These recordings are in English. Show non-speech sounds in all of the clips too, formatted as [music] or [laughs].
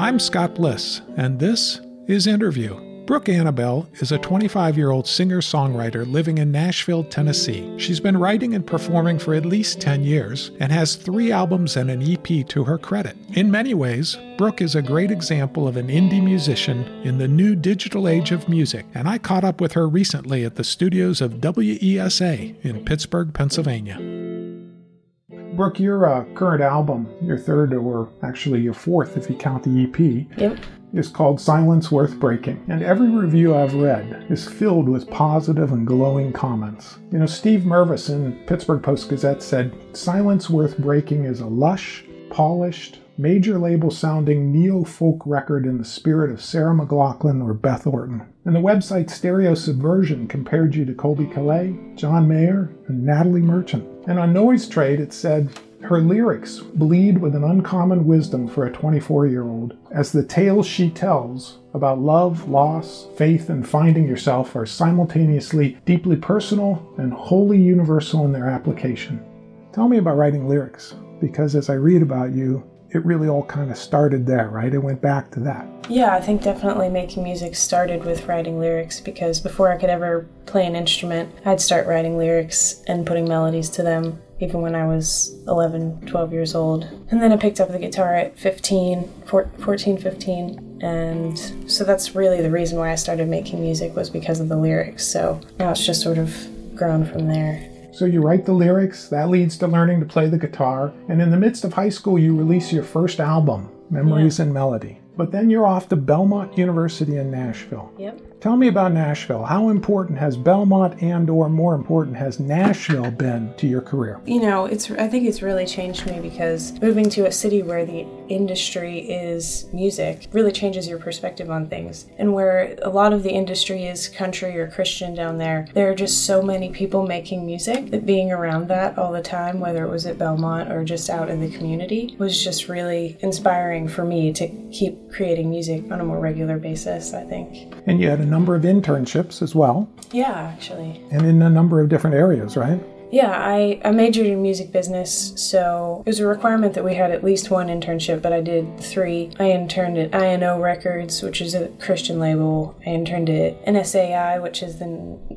I'm Scott Bliss, and this is Interview. Brooke Annibale is a 25 year old singer songwriter living in Nashville, Tennessee. She's been writing and performing for at least 10 years and has three albums and an EP to her credit. In many ways, Brooke is a great example of an indie musician in the new digital age of music, and I caught up with her recently at the studios of WESA in Pittsburgh, Pennsylvania. Brooke, your uh, current album, your third, or actually your fourth if you count the EP, Yep. is called Silence Worth Breaking, and every review I've read is filled with positive and glowing comments. You know, Steve Mervis in Pittsburgh Post Gazette said, Silence Worth Breaking is a lush, polished, major label sounding neo folk record in the spirit of Sarah McLachlan or Beth Orton. And the website Stereo Subversion compared you to Colbie Caillat, John Mayer, and Natalie Merchant. And on Noise Trade it said, her lyrics bleed with an uncommon wisdom for a 24 year old, as the tales she tells about love, loss, faith, and finding yourself are simultaneously deeply personal and wholly universal in their application. Tell me about writing lyrics, because as I read about you, it really all kind of started there, right? It went back to that. Yeah, I think definitely making music started with writing lyrics because before I could ever play an instrument, I'd start writing lyrics and putting melodies to them even when I was 11, 12 years old. And then I picked up the guitar at 15, 14, 15. And so that's really the reason why I started making music was because of the lyrics. So now it's just sort of grown from there. So you write the lyrics, that leads to learning to play the guitar, and in the midst of high school, you release your first album, Memories Yeah. and Melody. But then you're off to Belmont University in Nashville. Yep. Tell me about Nashville. How important has Belmont and or more important has Nashville been to your career? You know, it's I think it's really changed me because moving to a city where the industry is music really changes your perspective on things. And where a lot of the industry is country or Christian down there, there are just so many people making music that being around that all the time, whether it was at Belmont or just out in the community, was just really inspiring for me to keep creating music on a more regular basis, I think. And you had a number of internships as well, Yeah, actually. and in a number of different areas, right? Yeah, I, I majored in music business, so it was a requirement that we had at least one internship, but I did three. I interned at INO Records, which is a Christian label. I interned at NSAI, which is the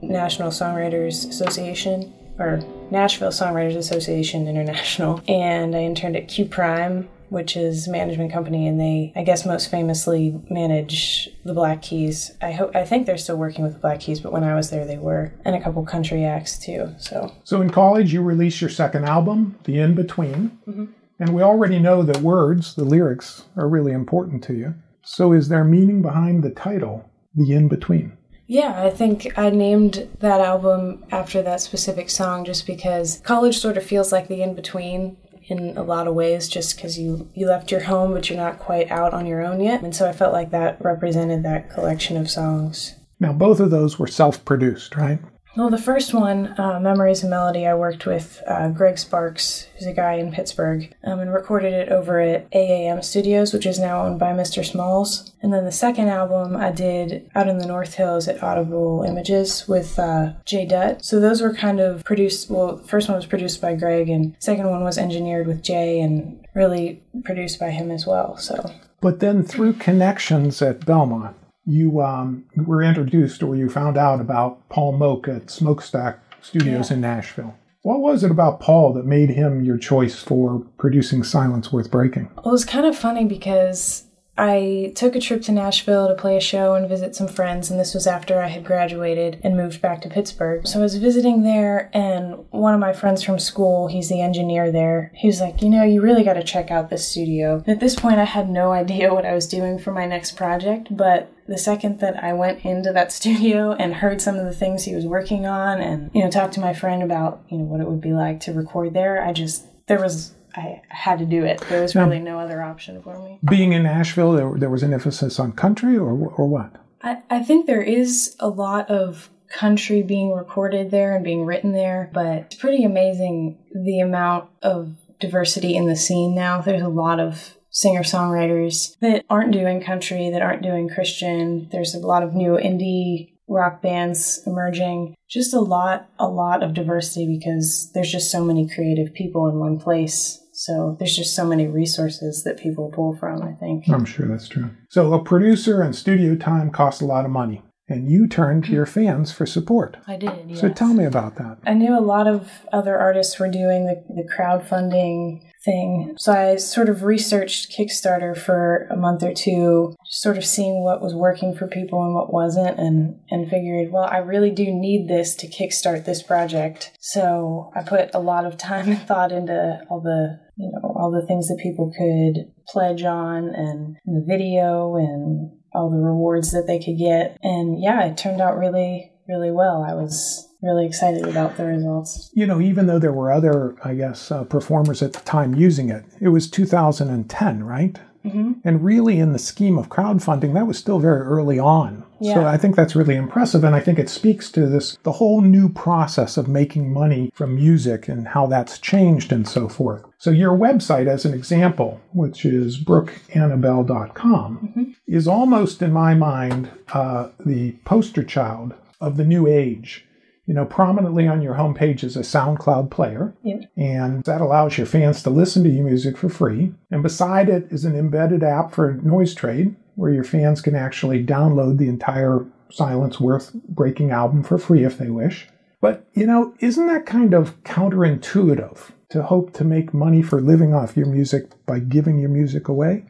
National Songwriters Association, or Nashville Songwriters Association International. And I interned at Q Prime, which is a management company, and they, I guess, most famously manage the Black Keys. I hope, I think they're still working with the Black Keys, but when I was there, they were, and a couple country acts too. So So in college, you release your second album, The In Between, mm-hmm. and we already know that words, the lyrics, are really important to you. So is there meaning behind the title, The In Between? Yeah, I think I named that album after that specific song just because college sort of feels like the in between in a lot of ways just because you you left your home but you're not quite out on your own yet and so i felt like that represented that collection of songs Now, both of those were self produced, right? Well the first one uh, memories and melody i worked with uh, greg sparks who's a guy in pittsburgh um, and recorded it over at aam studios which is now owned by mr smalls and then the second album I did out in the North Hills at Audible Images with uh, Jay Dutt. So those were kind of produced. Well, the first one was produced by Greg, and second one was engineered with Jay and really produced by him as well. So But then through connections at Belmont, you um, were introduced or you found out about Paul Moak at Smokestack Studios in Nashville. What was it about Paul that made him your choice for producing Silence Worth Breaking? Well, it was kind of funny because I took a trip to Nashville to play a show and visit some friends, and this was after I had graduated and moved back to Pittsburgh. So I was visiting there, and one of my friends from school, he's the engineer there, he was like, You know, you really got to check out this studio. And at this point, I had no idea what I was doing for my next project, but the second that I went into that [laughs] studio and heard some of the things he was working on and, you know, talked to my friend about, you know, what it would be like to record there, I just, there was, I had to do it. There was really no other option for me. Being in Nashville, there, there was an emphasis on country or, or what? I, I think there is a lot of country being recorded there and being written there, but it's pretty amazing the amount of diversity in the scene now. There's a lot of singer songwriters that aren't doing country, that aren't doing Christian. There's a lot of new indie rock bands emerging. Just a lot, a lot of diversity because there's just so many creative people in one place. So there's just so many resources that people pull from, I think. I'm sure that's true. So a producer and studio time costs a lot of money. And you turned to your fans for support. I did, yes. So tell me about that. I knew a lot of other artists were doing the, the crowdfunding thing. So I sort of researched Kickstarter for a month or two, sort of seeing what was working for people and what wasn't, and, and figured, well, I really do need this to kickstart this project. So I put a lot of time and thought into all the you know all the things that people could pledge on and the video and all the rewards that they could get. And yeah, it turned out really, really well. I was really excited about the results. You know, even though there were other, I guess, uh, performers at the time using it, it was 2010, right? Mm-hmm. And really, in the scheme of crowdfunding, that was still very early on. Yeah. So I think that's really impressive. And I think it speaks to this the whole new process of making money from music and how that's changed and so forth. So, your website, as an example, which is brookeannibale.com, mm-hmm. is almost, in my mind, uh, the poster child of the new age you know, prominently on your homepage is a SoundCloud player, yeah. and that allows your fans to listen to your music for free. And beside it is an embedded app for noise trade, where your fans can actually download the entire Silence Worth Breaking album for free if they wish. But, you know, isn't that kind of counterintuitive to hope to make money for living off your music by giving your music away?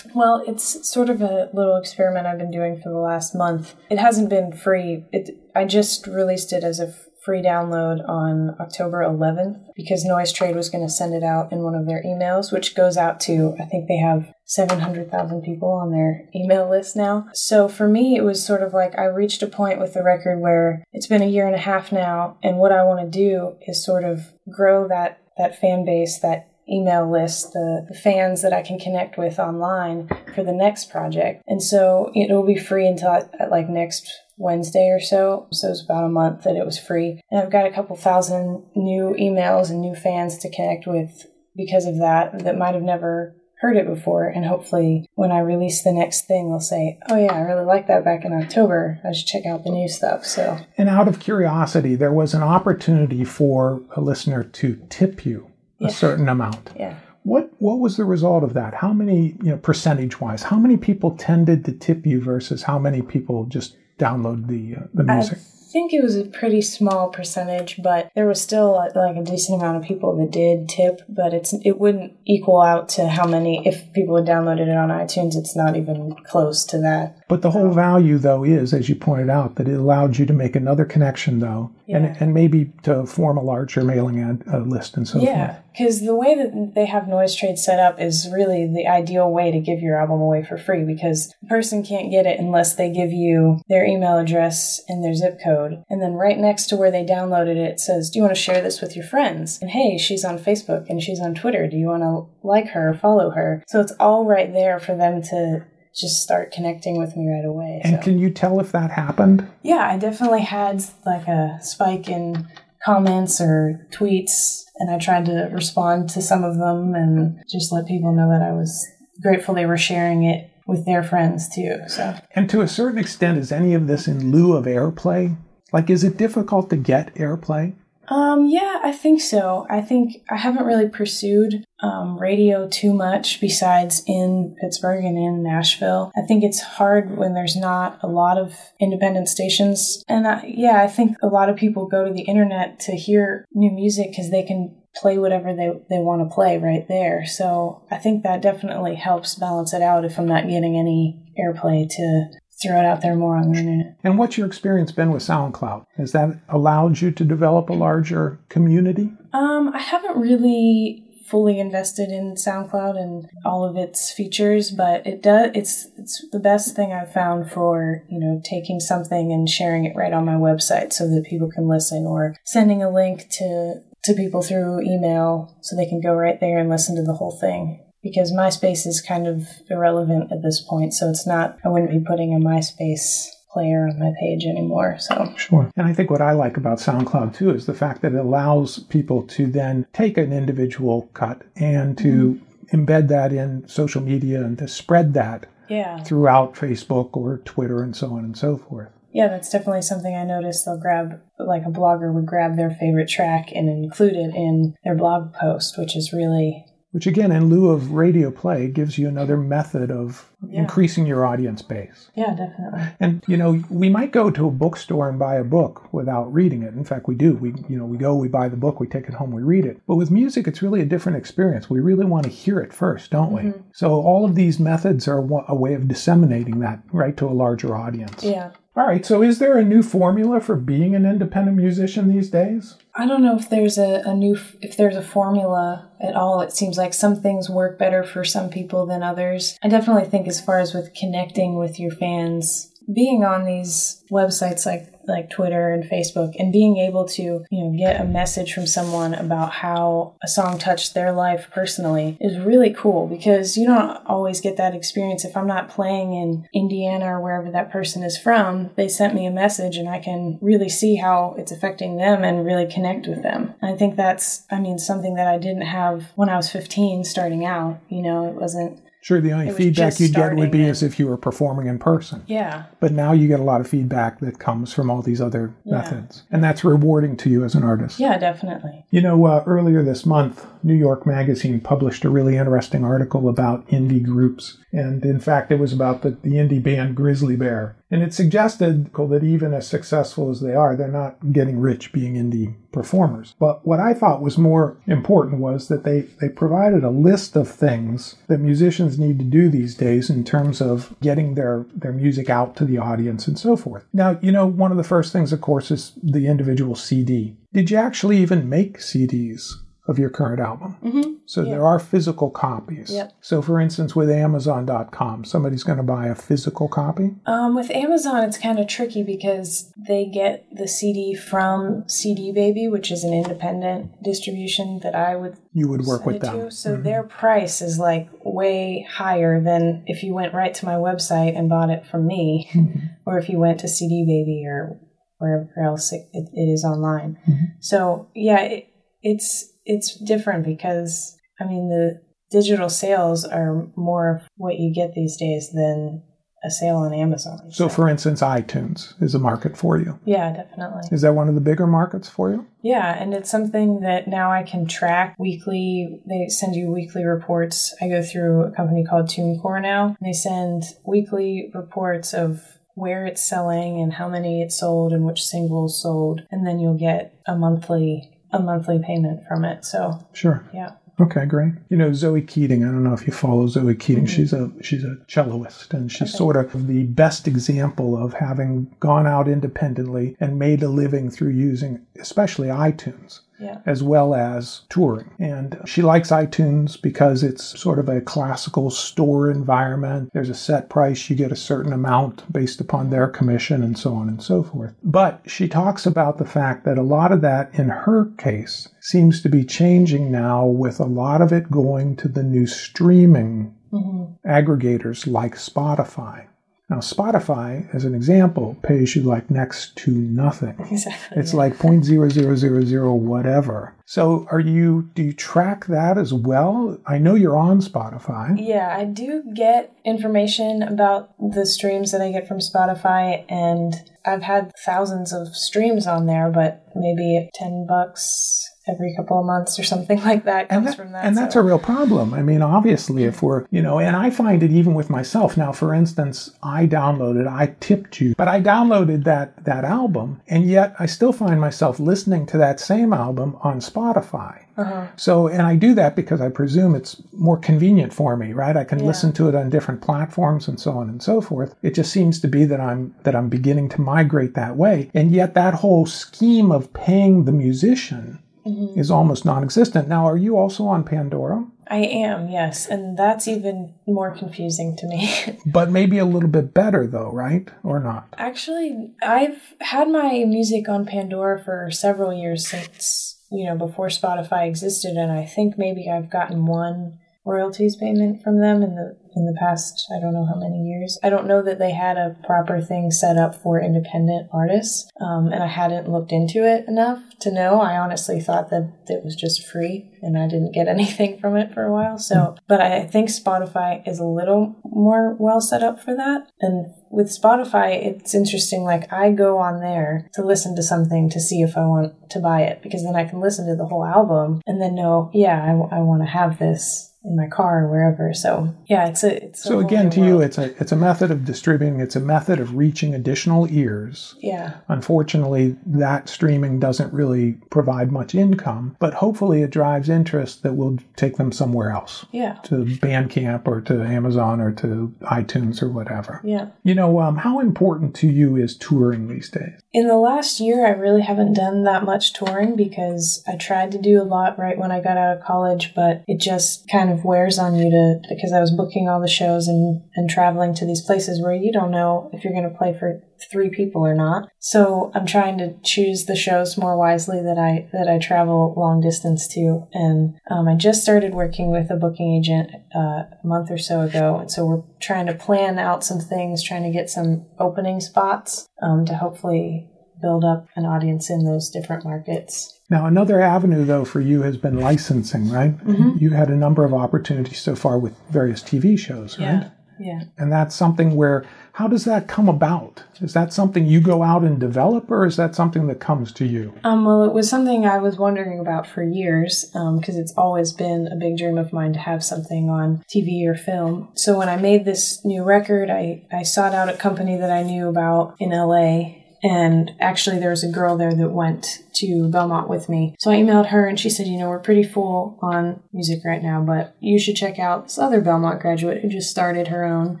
Well, it's sort of a little experiment I've been doing for the last month. It hasn't been free. It, I just released it as a free download on October 11th because Noise Trade was going to send it out in one of their emails, which goes out to, I think they have 700,000 people on their email list now. So for me, it was sort of like I reached a point with the record where it's been a year and a half now, and what I want to do is sort of grow that that fan base, that email list, the, the, fans that I can connect with online for the next project. And so it'll be free until like next Wednesday or so. So it's about a month that it was free. And I've got a couple thousand new emails and new fans to connect with because of that that might have never heard it before. And hopefully, when I release the next thing, they'll say, Oh, yeah, I really like that back in October. I should check out the new stuff. So, and out of curiosity, there was an opportunity for a listener to tip you a yeah. certain amount. Yeah. What what was the result of that? How many, you know, percentage wise, how many people tended to tip you versus how many people just download the uh, the music? I think it was a pretty small percentage, but there was still uh, like a decent amount of people that did tip. But it's it wouldn't equal out to how many if people had downloaded it on iTunes. It's not even close to that. But the whole value, though, is as you pointed out that it allowed you to make another connection, though, yeah. and and maybe to form a larger mailing ad, uh, list and so yeah, forth. Yeah, because the way that they have Noise Trade set up is really the ideal way to give your album away for free because the person can't get it unless they give you their email address and their zip code. And then right next to where they downloaded it, it says, Do you want to share this with your friends? And hey, she's on Facebook and she's on Twitter. Do you want to like her, follow her? So it's all right there for them to just start connecting with me right away. And so. can you tell if that happened? Yeah, I definitely had like a spike in comments or tweets, and I tried to respond to some of them and just let people know that I was grateful they were sharing it with their friends too. So, and to a certain extent, is any of this in lieu of airplay? Like, is it difficult to get airplay? Um, yeah, I think so. I think I haven't really pursued um, radio too much besides in Pittsburgh and in Nashville. I think it's hard when there's not a lot of independent stations. And I, yeah, I think a lot of people go to the internet to hear new music because they can play whatever they, they want to play right there. So I think that definitely helps balance it out if I'm not getting any airplay to throw it out there more on the internet. And what's your experience been with SoundCloud? Has that allowed you to develop a larger community? Um, I haven't really fully invested in SoundCloud and all of its features, but it does it's it's the best thing I've found for, you know, taking something and sharing it right on my website so that people can listen or sending a link to to people through email so they can go right there and listen to the whole thing because MySpace is kind of irrelevant at this point. So it's not, I wouldn't be putting a MySpace player on my page anymore. So sure. And I think what I like about SoundCloud too is the fact that it allows people to then take an individual cut and to mm-hmm. embed that in social media and to spread that yeah. throughout Facebook or Twitter and so on and so forth. Yeah, that's definitely something I noticed. They'll grab, like a blogger would grab their favorite track and include it in their blog post, which is really which again, in lieu of radio play, gives you another method of Yeah. increasing your audience base. Yeah, definitely. And you know, we might go to a bookstore and buy a book without reading it. In fact, we do. We you know, we go, we buy the book, we take it home, we read it. But with music, it's really a different experience. We really want to hear it first, don't we? Mm-hmm. So all of these methods are a way of disseminating that right to a larger audience. Yeah. All right. So is there a new formula for being an independent musician these days? I don't know if there's a, a new if there's a formula at all. It seems like some things work better for some people than others. I definitely think as far as with connecting with your fans, being on these websites like like Twitter and Facebook and being able to, you know, get a message from someone about how a song touched their life personally is really cool because you don't always get that experience if I'm not playing in Indiana or wherever that person is from. They sent me a message and I can really see how it's affecting them and really connect with them. I think that's I mean something that I didn't have when I was 15 starting out, you know, it wasn't Sure, the only feedback you'd get would be starting as if you were performing in person. yeah. But now you get a lot of feedback that comes from all these other Yeah. methods. And that's rewarding to you as an artist. Yeah, definitely. You know, uh, earlier this month, New York Magazine published a really interesting article about indie groups. And in fact, it was about the, the indie band Grizzly Bear. And it suggested that even as successful as they are, they're not getting rich being indie performers. But what I thought was more important was that they, they provided a list of things that musicians need to do these days in terms of getting their, their music out to the audience and so forth. Now, you know, one of the first things, of course, is the individual CD. Did you actually even make CDs of your current album? Mm-hmm. So there are physical copies. Yep. So, for instance, with Amazon.com, somebody's going to buy a physical copy. Um, with Amazon, it's kind of tricky because they get the CD from CD Baby, which is an independent distribution that I would You would work with it them. Mm-hmm. So their price is like way higher than if you went right to my website and bought it from me, Mm-hmm. or if you went to CD Baby or wherever else it, it, it is online. Mm-hmm. So yeah, it, it's it's different because I mean the digital sales are more of what you get these days than a sale on Amazon. So, for instance, iTunes is a market for you. yeah, definitely. Is that one of the bigger markets for you? Yeah, and it's something that now I can track weekly. They send you weekly reports. I go through a company called TuneCore now. And they send weekly reports of where it's selling and how many it sold and which singles sold, and then you'll get a monthly a monthly payment from it. So Sure. yeah, Okay, great. You know, Zoe Keating, I don't know if you follow Zoe Keating. Mm-hmm. She's a she's a celloist and she's sort of the best example of having gone out independently and made a living through using especially iTunes. Yeah, as well as touring. And she likes iTunes because it's sort of a classical store environment. There's a set price, you get a certain amount based upon their commission, and so on and so forth. But she talks about the fact that a lot of that, in her case, seems to be changing now with a lot of it going to the new streaming mm-hmm. aggregators like Spotify. Now, Spotify, as an example, pays you like next to nothing. [laughs] exactly. It's like point zero zero zero zero whatever. So are you do you track that as well? I know you're on Spotify. Yeah, I do get information about the streams that I get from Spotify, and I've had thousands of streams on there, but maybe 10 bucks every couple of months or something [laughs] like that comes And, that- from that. and that's a real problem. I mean, obviously, if we're, you know, and I find it even with myself. Now, for instance, I downloaded, I tipped you, but I downloaded that, that album, and yet I still find myself listening to that same album on Spotify. Uh-huh. So, and I do that because I presume it's more convenient for me, right? I can listen to it on different platforms and so on and so forth. It just seems to be that I'm that I'm beginning to migrate that way. And yet that whole scheme of paying the musician Mm-hmm. is almost non-existent. Now, are you also on Pandora? I am, yes, and that's even more confusing to me. [laughs] But maybe a little bit better though, right? Or not? Actually, I've had my music on Pandora for several years since, you know, before Spotify existed, and I think maybe I've gotten one royalties payment from them in the in the past I don't know how many years. I don't know that they had a proper thing set up for independent artists, um, and I hadn't looked into it enough to know. I honestly thought that it was just free, and I didn't get [laughs] anything from it for a while. So, but I think Spotify is a little more well set up for that. And with Spotify, it's interesting. Like I go on there to listen to something to see if I want to buy it, because then I can listen to the whole album and then know, yeah, I, I want to have this in my car or wherever. So yeah, it's a it's so a again to new you it's a it's a method of distributing it's a method of reaching additional ears. Yeah. Unfortunately that streaming doesn't really provide much income but hopefully it drives interest that will take them somewhere else. Yeah. To bandcamp or to amazon or to itunes or whatever. Yeah. you know um, how important to you is touring these days? In the last year, I really haven't done that much touring because I tried to do a lot right when I got out of college, but it just kind of wears on you to because I was booking all the shows and, and traveling to these places where you don't know if you're going to play for three people or not. So I'm trying to choose the shows more wisely that I that I travel long distance to. And um, I just started working with a booking agent uh, a month or so ago, and so we're trying to plan out some things, trying to get some opening spots um, to hopefully build up an audience in those different markets. Now another avenue though for you has been licensing right Mm-hmm. you had a number of opportunities so far with various tv shows right Yeah. And that's something where, how does that come about? Is that something you go out and develop, or is that something that comes to you? Um, well, it was something I was wondering about for years because it's always been a big dream of mine to have something on TV or film. So when I made this new record, I, I sought out a company that I knew about in LA. And actually, there was a girl there that went to Belmont with me. So I emailed her and she said, You know, we're pretty full on music right now, but you should check out this other Belmont graduate who just started her own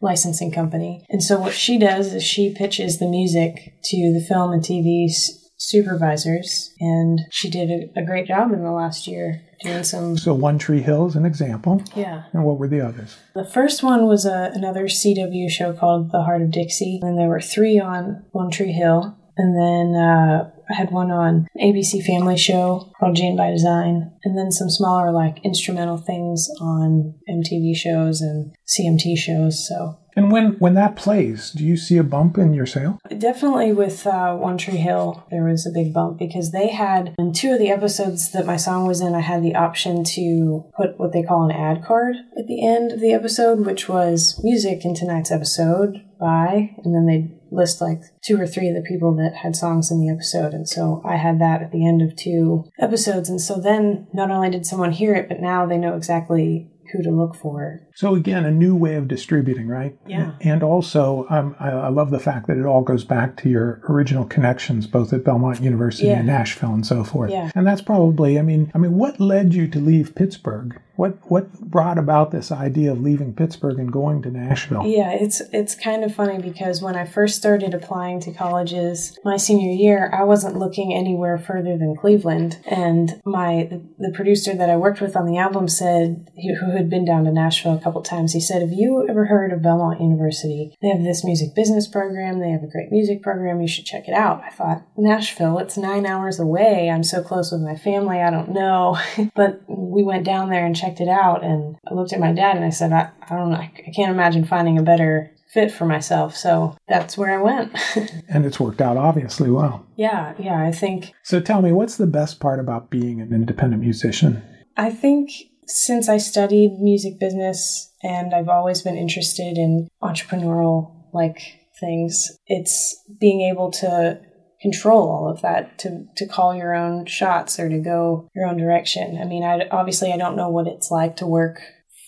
licensing company. And so what she does is she pitches the music to the film and TV supervisors, and she did a, a great job in the last year some. So, One Tree Hill is an example. Yeah. And what were the others? The first one was a, another CW show called The Hart of Dixie, and there were three on One Tree Hill. And then uh, I had one on an ABC Family show called Jane by Design, and then some smaller, like, instrumental things on MTV shows and CMT shows. So And when, when that plays, do you see a bump in your sale? Definitely with uh, One Tree Hill, there was a big bump because they had, in two of the episodes that my song was in, I had the option to put what they call an ad card at the end of the episode, which was music in tonight's episode by, and then they'd list like two or three of the people that had songs in the episode. And so I had that at the end of two episodes. And so then not only did someone hear it, but now they know exactly who to look for. So, again, a new way of distributing, right? Yeah. And also, um, I, I love the fact that it all goes back to your original connections, both at Belmont University Yeah. and Nashville and so forth. Yeah. And that's probably, I mean, I mean, what led you to leave Pittsburgh? What what brought about this idea of leaving Pittsburgh and going to Nashville? Yeah, it's it's kind of funny because when I first started applying to colleges my senior year, I wasn't looking anywhere further than Cleveland. And my the, producer that I worked with on the album said, who had been down to Nashville a couple times, he said, "Have you ever heard of Belmont University? They have this music business program. They have a great music program. You should check it out." I thought, Nashville, it's nine hours away. I'm so close with my family. I don't know, [laughs] but we went down there and checked it out. And I looked at my dad and I said, I, I don't know. I can't imagine finding a better fit for myself. So that's where I went. [laughs] And it's worked out obviously well. yeah, yeah. I think So tell me, what's the best part about being an independent musician? I think since I studied music business and I've always been interested in entrepreneurial like things, it's being able to control all of that to to call your own shots or to go your own direction. I mean, I obviously I don't know what it's like to work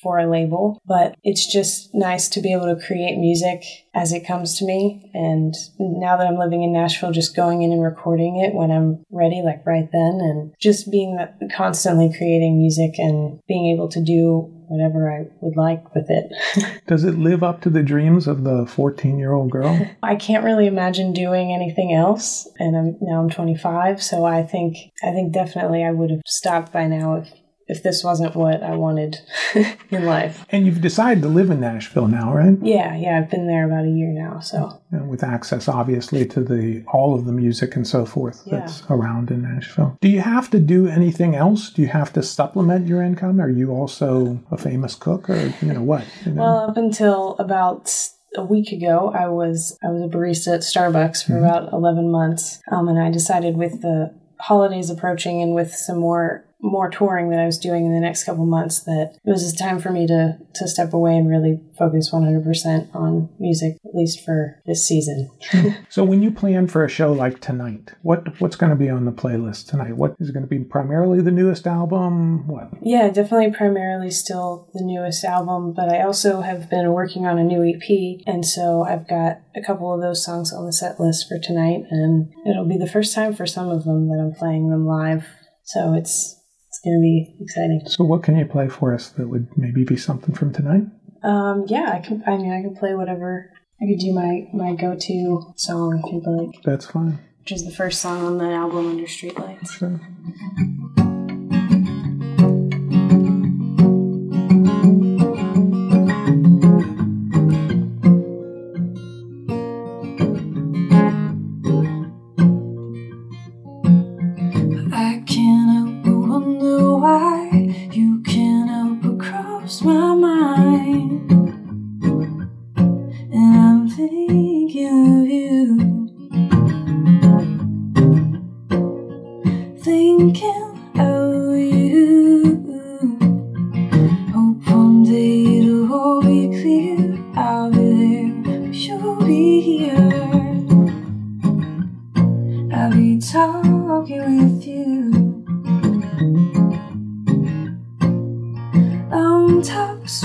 for a label, but it's just nice to be able to create music as it comes to me. And now that I'm living in Nashville, just going in and recording it when I'm ready, like right then, and just being that constantly creating music and being able to do whatever I would like with it. [laughs] Does it live up to the dreams of the 14 year old girl? I can't really imagine doing anything else, and I'm now I'm 25, so I think I think definitely I would have stopped by now if if this wasn't what I wanted [laughs] in life. And you've decided to live in Nashville now, right? Yeah, yeah, I've been there about a year now, so And with access, obviously, to the all of the music and so forth Yeah. that's around in Nashville. Do you have to do anything else? Do you have to supplement your income? Are you also a famous cook, or you know what? You know? Well, up until about a week ago, I was I was a barista at Starbucks for about eleven months, um, and I decided with the holidays approaching and with some more more touring that I was doing in the next couple months that it was time for me to to step away and really focus one hundred percent on music, at least for this season. [laughs] So when you plan for a show like tonight, what what's going to be on the playlist tonight? What is going to be primarily the newest album? What? Yeah, definitely primarily still the newest album, but I also have been working on a new EP, and so I've got a couple of those songs on the set list for tonight, and it'll be the first time for some of them that I'm playing them live. So it's going to be exciting. So what can you play for us that would maybe be something from tonight? Um, yeah, I can. I mean, I can play whatever. I could do my my go to song if you'd like, That's fine. which is the first song on the album Under Streetlights. Sure. Talks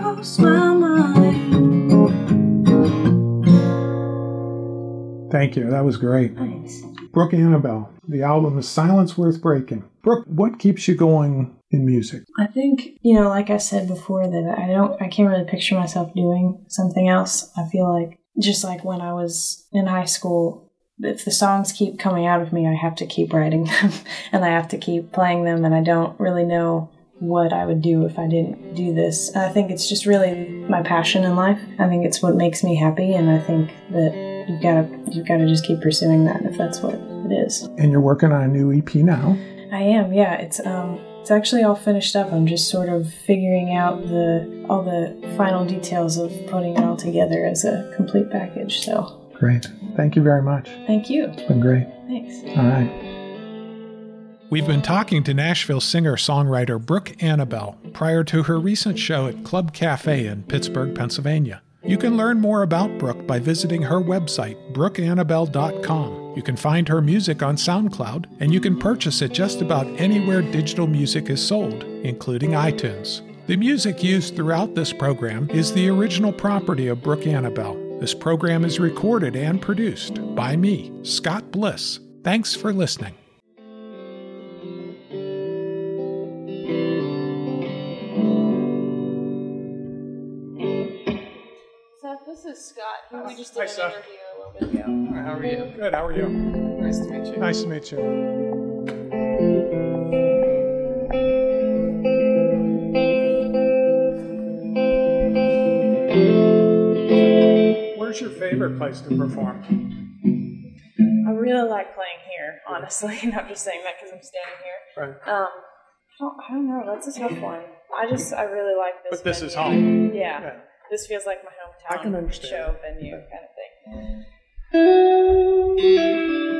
cross my mind. Thank you. That was great. Thanks. Brooke Annibale. The album is Silence Worth Breaking. Brooke, what keeps you going in music? I think you know, like I said before, that I don't, I can't really picture myself doing something else. I feel like just like when I was in high school, if the songs keep coming out of me, I have to keep writing them, [laughs] and I have to keep playing them, and I don't really know what I would do if I didn't do this. I think it's just really my passion in life. I think it's what makes me happy, and I think that you've got to you've got to just keep pursuing that if that's what it is. And you're working on a new EP now. I am, yeah. It's um, it's actually all finished up. I'm just sort of figuring out the all the final details of putting it all together as a complete package. So great. Thank you very much. Thank you. It's been great. Thanks. All right. We've been talking to Nashville singer songwriter Brooke Annibale prior to her recent show at Club Cafe in Pittsburgh, Pennsylvania. You can learn more about Brooke by visiting her website, brookeannibale.com. You can find her music on SoundCloud, and you can purchase it just about anywhere digital music is sold, including iTunes. The music used throughout this program is the original property of Brooke Annibale. This program is recorded and produced by me, Scott Bliss. Thanks for listening. This is Scott. we just did Hi, an interview a little bit ago. How are you? Good. How are you? Nice to meet you. Nice to meet you. Where's your favorite place to perform? I really like playing here, honestly. [laughs] Not just saying that because I'm standing here. Right. Um, I don't, I don't know. That's a tough one. I just, I really like this. But this is venue. home. Yeah. Yeah this feels like my hometown I can understand. show venue kind of thing.